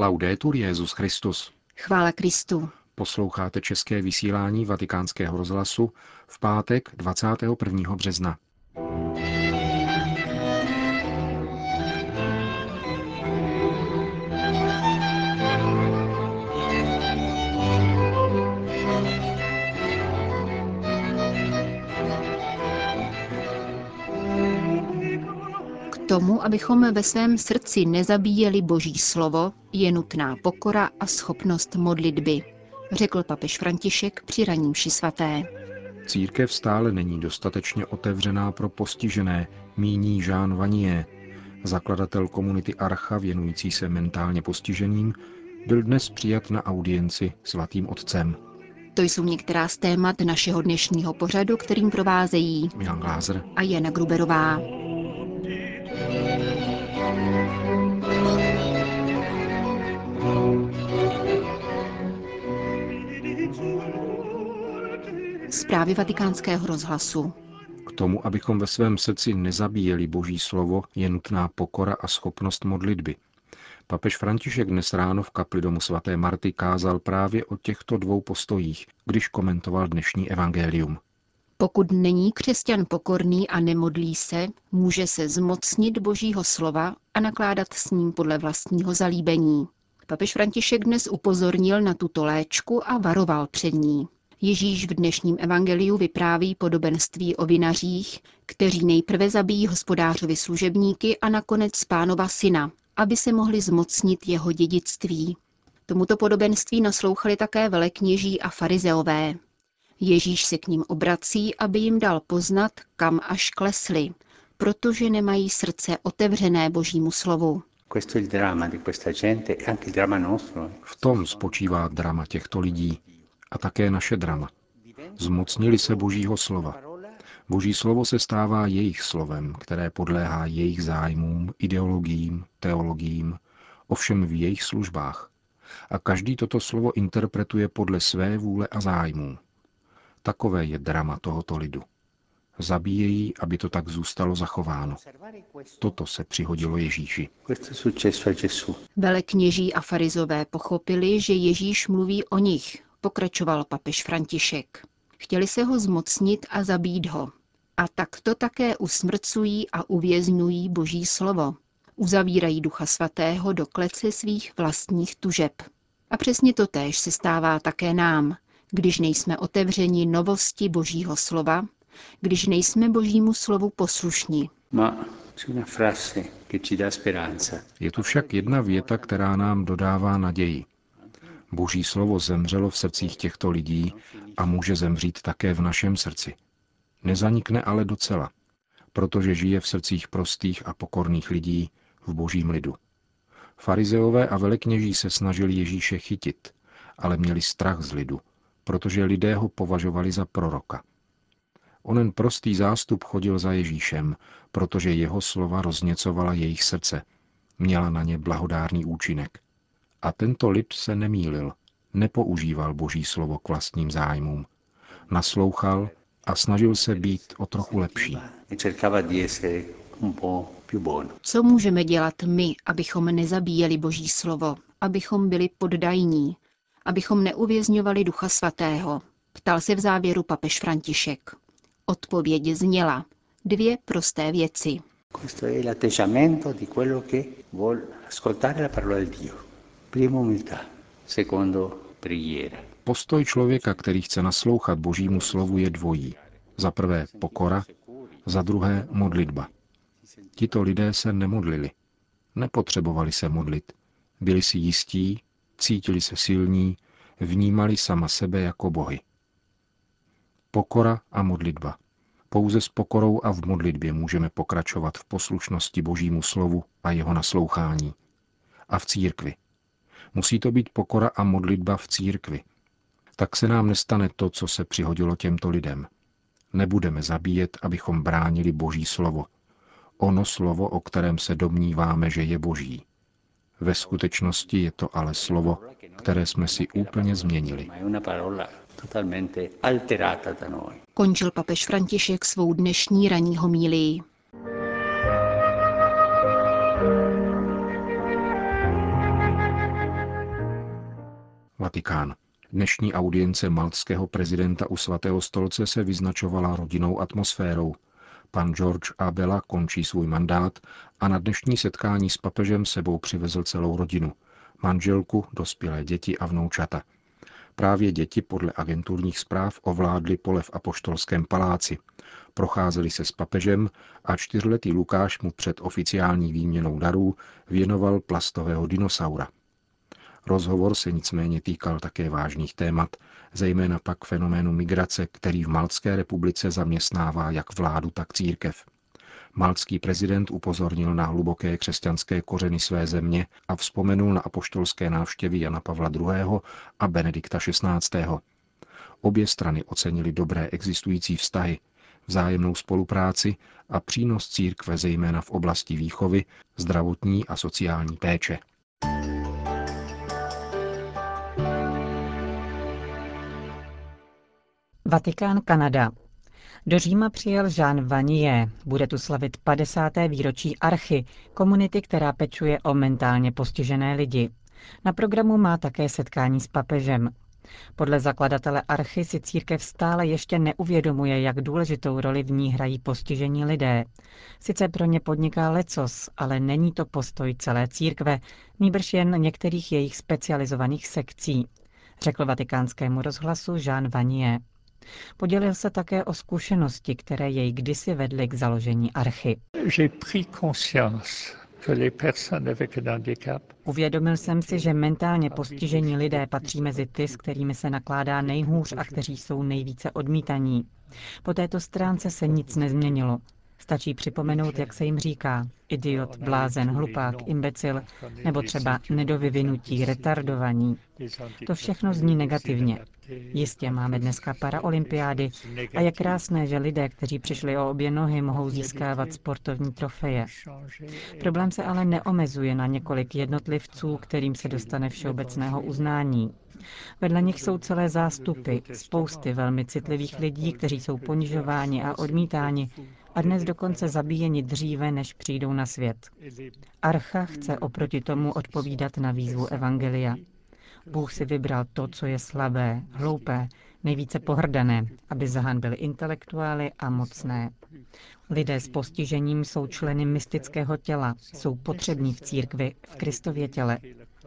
Laudetur Jezus Christus. Chvála Kristu. Posloucháte české vysílání Vatikánského rozhlasu v pátek 21. března. Tomu, abychom ve svém srdci nezabíjeli Boží slovo, je nutná pokora a schopnost modlitby, řekl papež František při raním ši svaté. Církev stále není dostatečně otevřená pro postižené, míní Jean Vanier, zakladatel komunity Archa věnující se mentálně postiženým, byl dnes přijat na audienci svatým otcem. To jsou některá z témat našeho dnešního pořadu, kterým provázejí Milan Glázer a Jana Gruberová. Zprávy vatikánského rozhlasu. K tomu, abychom ve svém srdci nezabíjeli Boží slovo, je nutná pokora a schopnost modlitby. Papež František dnes ráno v kapli domu svaté Marty kázal právě o těchto dvou postojích, když komentoval dnešní evangelium. Pokud není křesťan pokorný a nemodlí se, může se zmocnit Božího slova a nakládat s ním podle vlastního zalíbení. Papež František dnes upozornil na tuto léčku a varoval před ní. Ježíš v dnešním evangeliu vypráví podobenství o vinařích, kteří nejprve zabijí hospodářovi služebníky a nakonec pánova syna, aby se mohli zmocnit jeho dědictví. Tomuto podobenství naslouchali také velekněží a farizeové. Ježíš se k ním obrací, aby jim dal poznat, kam až klesli, protože nemají srdce otevřené božímu slovu. V tom spočívá drama těchto lidí a také naše drama. Zmocnili se Božího slova. Boží slovo se stává jejich slovem, které podléhá jejich zájmům, ideologiím, teologiím, ovšem v jejich službách. A každý toto slovo interpretuje podle své vůle a zájmů. Takové je drama tohoto lidu. Zabíjejí, aby to tak zůstalo zachováno. Toto se přihodilo Ježíši. Velekněží a farizové pochopili, že Ježíš mluví o nich, pokračoval papež František. Chtěli se ho zmocnit a zabít ho. A tak to také usmrcují a uvězňují Boží slovo. Uzavírají Ducha Svatého do klece svých vlastních tužeb. A přesně to též se stává také nám, když nejsme otevřeni novosti Božího slova, když nejsme Božímu slovu poslušní. Je tu však jedna věta, která nám dodává naději. Boží slovo zemřelo v srdcích těchto lidí a může zemřít také v našem srdci. Nezanikne ale docela, protože žije v srdcích prostých a pokorných lidí v božím lidu. Farizeové a velekněží se snažili Ježíše chytit, ale měli strach z lidu, protože lidé ho považovali za proroka. Onen prostý zástup chodil za Ježíšem, protože jeho slova rozněcovala jejich srdce. Měla na ně blahodárný účinek. A tento lid se nemýlil, nepoužíval boží slovo k vlastním zájmům. Naslouchal a snažil se být o trochu lepší. Co můžeme dělat my, abychom nezabíjeli boží slovo, abychom byli poddajní, abychom neuvězňovali Ducha Svatého? Ptal se v závěru papež František. Odpověď zněla dvě prosté věci. Questo è l'atteggiamento di quello che vuol ascoltare la parola di Dio. Primo umiltà, secondo preghiera. Postoj člověka, který chce naslouchat Božímu slovu, je dvojí. Za prvé pokora, za druhé modlitba. Tito lidé se nemodlili. Nepotřebovali se modlit. Byli si jistí, cítili se silní, vnímali sama sebe jako bohy. Pokora a modlitba. Pouze s pokorou a v modlitbě můžeme pokračovat v poslušnosti Božímu slovu a jeho naslouchání. A v církvi. Musí to být pokora a modlitba v církvi. Tak se nám nestane to, co se přihodilo těmto lidem. Nebudeme zabíjet, abychom bránili Boží slovo. Ono slovo, o kterém se domníváme, že je Boží. Ve skutečnosti je to ale slovo, které jsme si úplně změnili. Končil papež František svou dnešní ranní homílii. Vatikán. Dnešní audience maltského prezidenta u svatého stolce se vyznačovala rodinnou atmosférou. Pan George Abela končí svůj mandát a na dnešní setkání s papežem sebou přivezl celou rodinu. Manželku, dospělé děti a vnoučata. Právě děti podle agenturních zpráv ovládly pole v apoštolském paláci. Procházeli se s papežem a čtyřletý Lukáš mu před oficiální výměnou darů věnoval plastového dinosaura. Rozhovor se nicméně týkal také vážných témat, zejména pak fenoménu migrace, který v Maltské republice zaměstnává jak vládu, tak církev. Maltský prezident upozornil na hluboké křesťanské kořeny své země a vzpomenul na apoštolské návštěvy Jana Pavla II. a Benedikta XVI. Obě strany ocenili dobré existující vztahy, vzájemnou spolupráci a přínos církve zejména v oblasti výchovy, zdravotní a sociální péče. Vatikán Kanada. Do Říma přijel Jean Vanier. Bude tu slavit 50. výročí Archy, komunity, která pečuje o mentálně postižené lidi. Na programu má také setkání s papežem. Podle zakladatele Archy si církev stále ještě neuvědomuje, jak důležitou roli v ní hrají postižení lidé. Sice pro ně podniká lecos, ale není to postoj celé církve, nýbrž jen některých jejich specializovaných sekcí, řekl vatikánskému rozhlasu Jean Vanier. Podělil se také o zkušenosti, které jej kdysi vedly k založení archy. Uvědomil jsem si, že mentálně postižení lidé patří mezi ty, s kterými se nakládá nejhůř a kteří jsou nejvíce odmítaní. Po této stránce se nic nezměnilo. Stačí připomenout, jak se jim říká idiot, blázen, hlupák, imbecil nebo třeba nedovyvinutí, retardovaní. To všechno zní negativně. Jistě máme dneska paraolympiády a je krásné, že lidé, kteří přišli o obě nohy, mohou získávat sportovní trofeje. Problém se ale neomezuje na několik jednotlivců, kterým se dostane všeobecného uznání. Vedle nich jsou celé zástupy, spousty velmi citlivých lidí, kteří jsou ponižováni a odmítáni a dnes dokonce zabíjeni dříve, než přijdou na svět. Archa chce oproti tomu odpovídat na výzvu Evangelia. Bůh si vybral to, co je slabé, hloupé, nejvíce pohrdané, aby zahanbil intelektuály a mocné. Lidé s postižením jsou členy mystického těla, jsou potřební v církvi, v Kristově těle.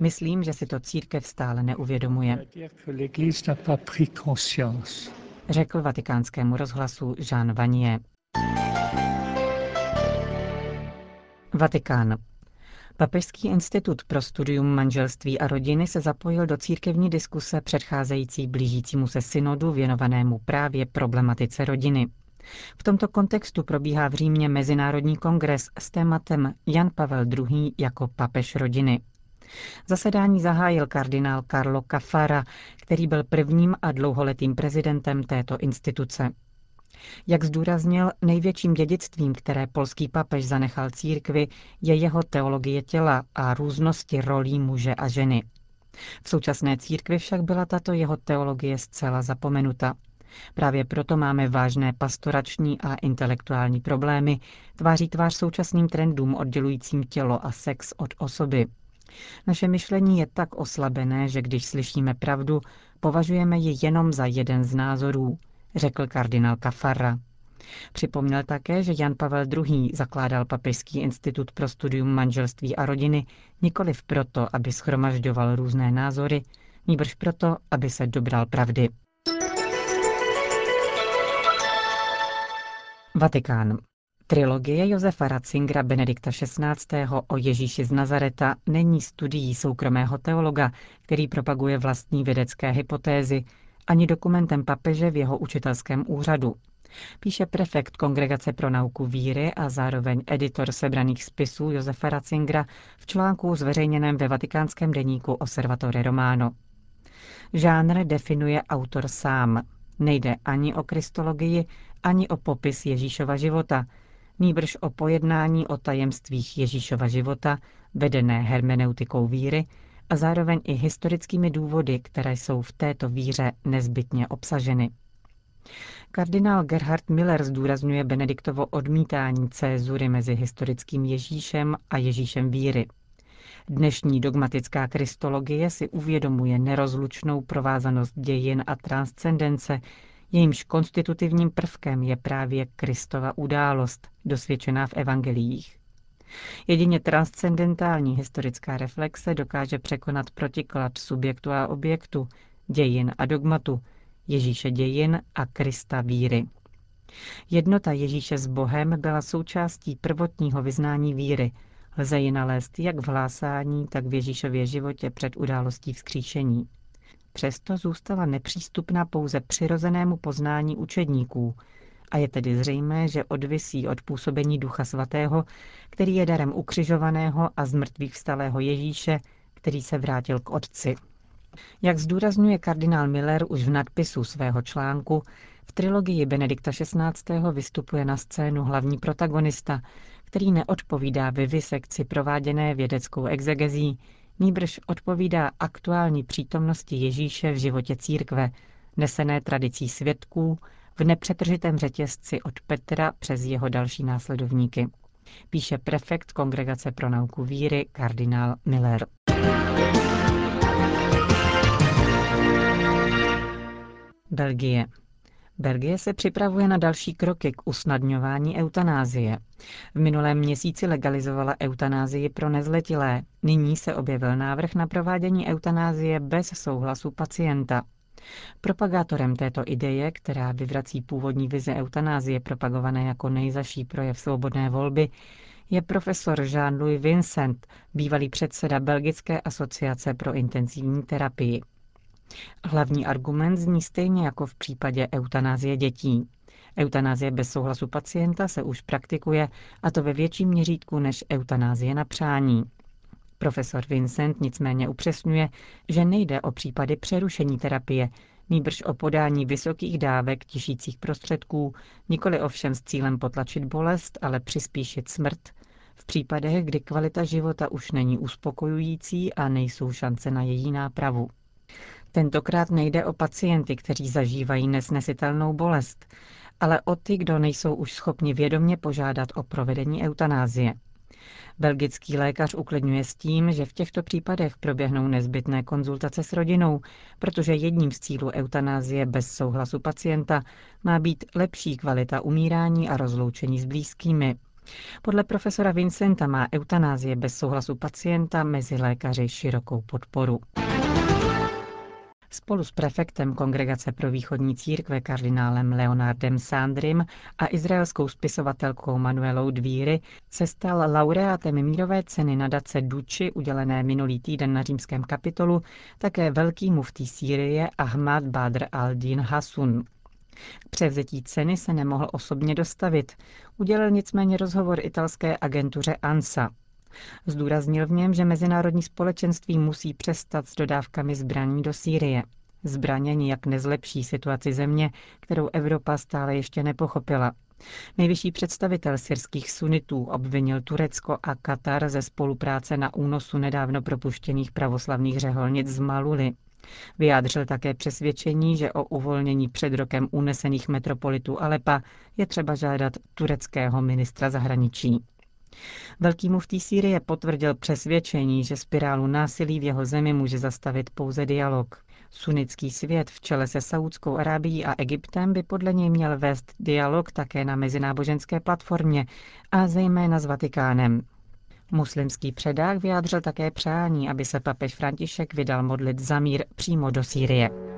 Myslím, že si to církev stále neuvědomuje. Řekl vatikánskému rozhlasu Jean Vanier. Vatikán. Papežský institut pro studium manželství a rodiny se zapojil do církevní diskuse předcházející blížícímu se synodu věnovanému právě problematice rodiny. V tomto kontextu probíhá v Římě Mezinárodní kongres s tématem Jan Pavel II. jako papež rodiny. Zasedání zahájil kardinál Carlo Cafara, který byl prvním a dlouholetým prezidentem této instituce. Jak zdůraznil, největším dědictvím, které polský papež zanechal církvi, je jeho teologie těla a různosti rolí muže a ženy. V současné církvi však byla tato jeho teologie zcela zapomenuta. Právě proto máme vážné pastorační a intelektuální problémy, tváří tvář současným trendům oddělujícím tělo a sex od osoby. Naše myšlení je tak oslabené, že když slyšíme pravdu, považujeme ji jenom za jeden z názorů, řekl kardinál Kafarra. Připomněl také, že Jan Pavel II. zakládal Papežský institut pro studium manželství a rodiny nikoliv proto, aby schromažďoval různé názory, níbrž proto, aby se dobral pravdy. Vatikán. Trilogie Josefa Ratzingera Benedikta XVI. o Ježíši z Nazareta není studií soukromého teologa, který propaguje vlastní vědecké hypotézy, ani dokumentem papeže v jeho učitelském úřadu. Píše prefekt Kongregace pro nauku víry a zároveň editor sebraných spisů Josefa Ratzingera v článku zveřejněném ve vatikánském deníku Osservatore Romano. Žánr definuje autor sám. Nejde ani o kristologii, ani o popis Ježíšova života, nýbrž o pojednání o tajemstvích Ježíšova života, vedené hermeneutikou víry a zároveň i historickými důvody, které jsou v této víře nezbytně obsaženy. Kardinál Gerhard Miller zdůrazňuje Benediktovo odmítání cézury mezi historickým Ježíšem a Ježíšem víry. Dnešní dogmatická kristologie si uvědomuje nerozlučnou provázanost dějin a transcendence, jejímž konstitutivním prvkem je právě Kristova událost, dosvědčená v evangeliích. Jedině transcendentální historická reflexe dokáže překonat protiklad subjektu a objektu, dějin a dogmatu, Ježíše dějin a Krista víry. Jednota Ježíše s Bohem byla součástí prvotního vyznání víry. Lze ji nalézt jak v hlásání, tak v Ježíšově životě před událostí vzkříšení. Přesto zůstala nepřístupná pouze přirozenému poznání učedníků a je tedy zřejmé, že odvisí od působení Ducha Svatého, který je darem ukřižovaného a zmrtvých vstalého Ježíše, který se vrátil k Otci. Jak zdůrazňuje kardinál Miller už v nadpisu svého článku, v trilogii Benedikta XVI. vystupuje na scénu hlavní protagonista, který neodpovídá vivisekci prováděné vědeckou exegezí, nýbrž odpovídá aktuální přítomnosti Ježíše v životě církve, nesené tradicí svědků, v nepřetržitém řetězci od Petra přes jeho další následovníky. Píše prefekt Kongregace pro nauku víry kardinál Miller. Belgie. Belgie se připravuje na další kroky k usnadňování eutanázie. V minulém měsíci legalizovala eutanázii pro nezletilé. Nyní se objevil návrh na provádění eutanázie bez souhlasu pacienta. Propagátorem této ideje, která vyvrací původní vize eutanázie propagované jako nejzaší projev svobodné volby, je profesor Jean-Louis Vincent, bývalý předseda Belgické asociace pro intenzivní terapii. Hlavní argument zní stejně jako v případě eutanázie dětí. Eutanázie bez souhlasu pacienta se už praktikuje, a to ve větším měřítku než eutanázie na přání. Profesor Vincent nicméně upřesňuje, že nejde o případy přerušení terapie, nýbrž o podání vysokých dávek tišících prostředků, nikoli ovšem s cílem potlačit bolest, ale přispíšit smrt, v případech, kdy kvalita života už není uspokojující a nejsou šance na její nápravu. Tentokrát nejde o pacienty, kteří zažívají nesnesitelnou bolest, ale o ty, kdo nejsou už schopni vědomě požádat o provedení eutanázie. Belgický lékař uklidňuje s tím, že v těchto případech proběhnou nezbytné konzultace s rodinou, protože jedním z cílů eutanázie bez souhlasu pacienta má být lepší kvalita umírání a rozloučení s blízkými. Podle profesora Vincenta má eutanázie bez souhlasu pacienta mezi lékaři širokou podporu. Spolu s prefektem Kongregace pro východní církve kardinálem Leonardem Sandrym a izraelskou spisovatelkou Manuelou Dvíry se stal laureátem mírové ceny nadace Duči udělené minulý týden na římském kapitolu také velký muftý Sýrie Ahmad Badr al-Din Hasun. K převzetí ceny se nemohl osobně dostavit. Udělal nicméně rozhovor italské agentuře ANSA. Zdůraznil v něm, že mezinárodní společenství musí přestat s dodávkami zbraní do Sýrie. Zbraně nijak nezlepší situaci země, kterou Evropa stále ještě nepochopila. Nejvyšší představitel syrských sunitů obvinil Turecko a Katar ze spolupráce na únosu nedávno propuštěných pravoslavných řeholnic z Maluly. Vyjádřil také přesvědčení, že o uvolnění před rokem unesených metropolitů Alepa je třeba žádat tureckého ministra zahraničí. Velký muftý Sýrie potvrdil přesvědčení, že spirálu násilí v jeho zemi může zastavit pouze dialog. Sunnický svět v čele se Saudskou Arábií a Egyptem by podle něj měl vést dialog také na mezináboženské platformě a zejména s Vatikánem. Muslimský předák vyjádřil také přání, aby se papež František vydal modlit za mír přímo do Sýrie.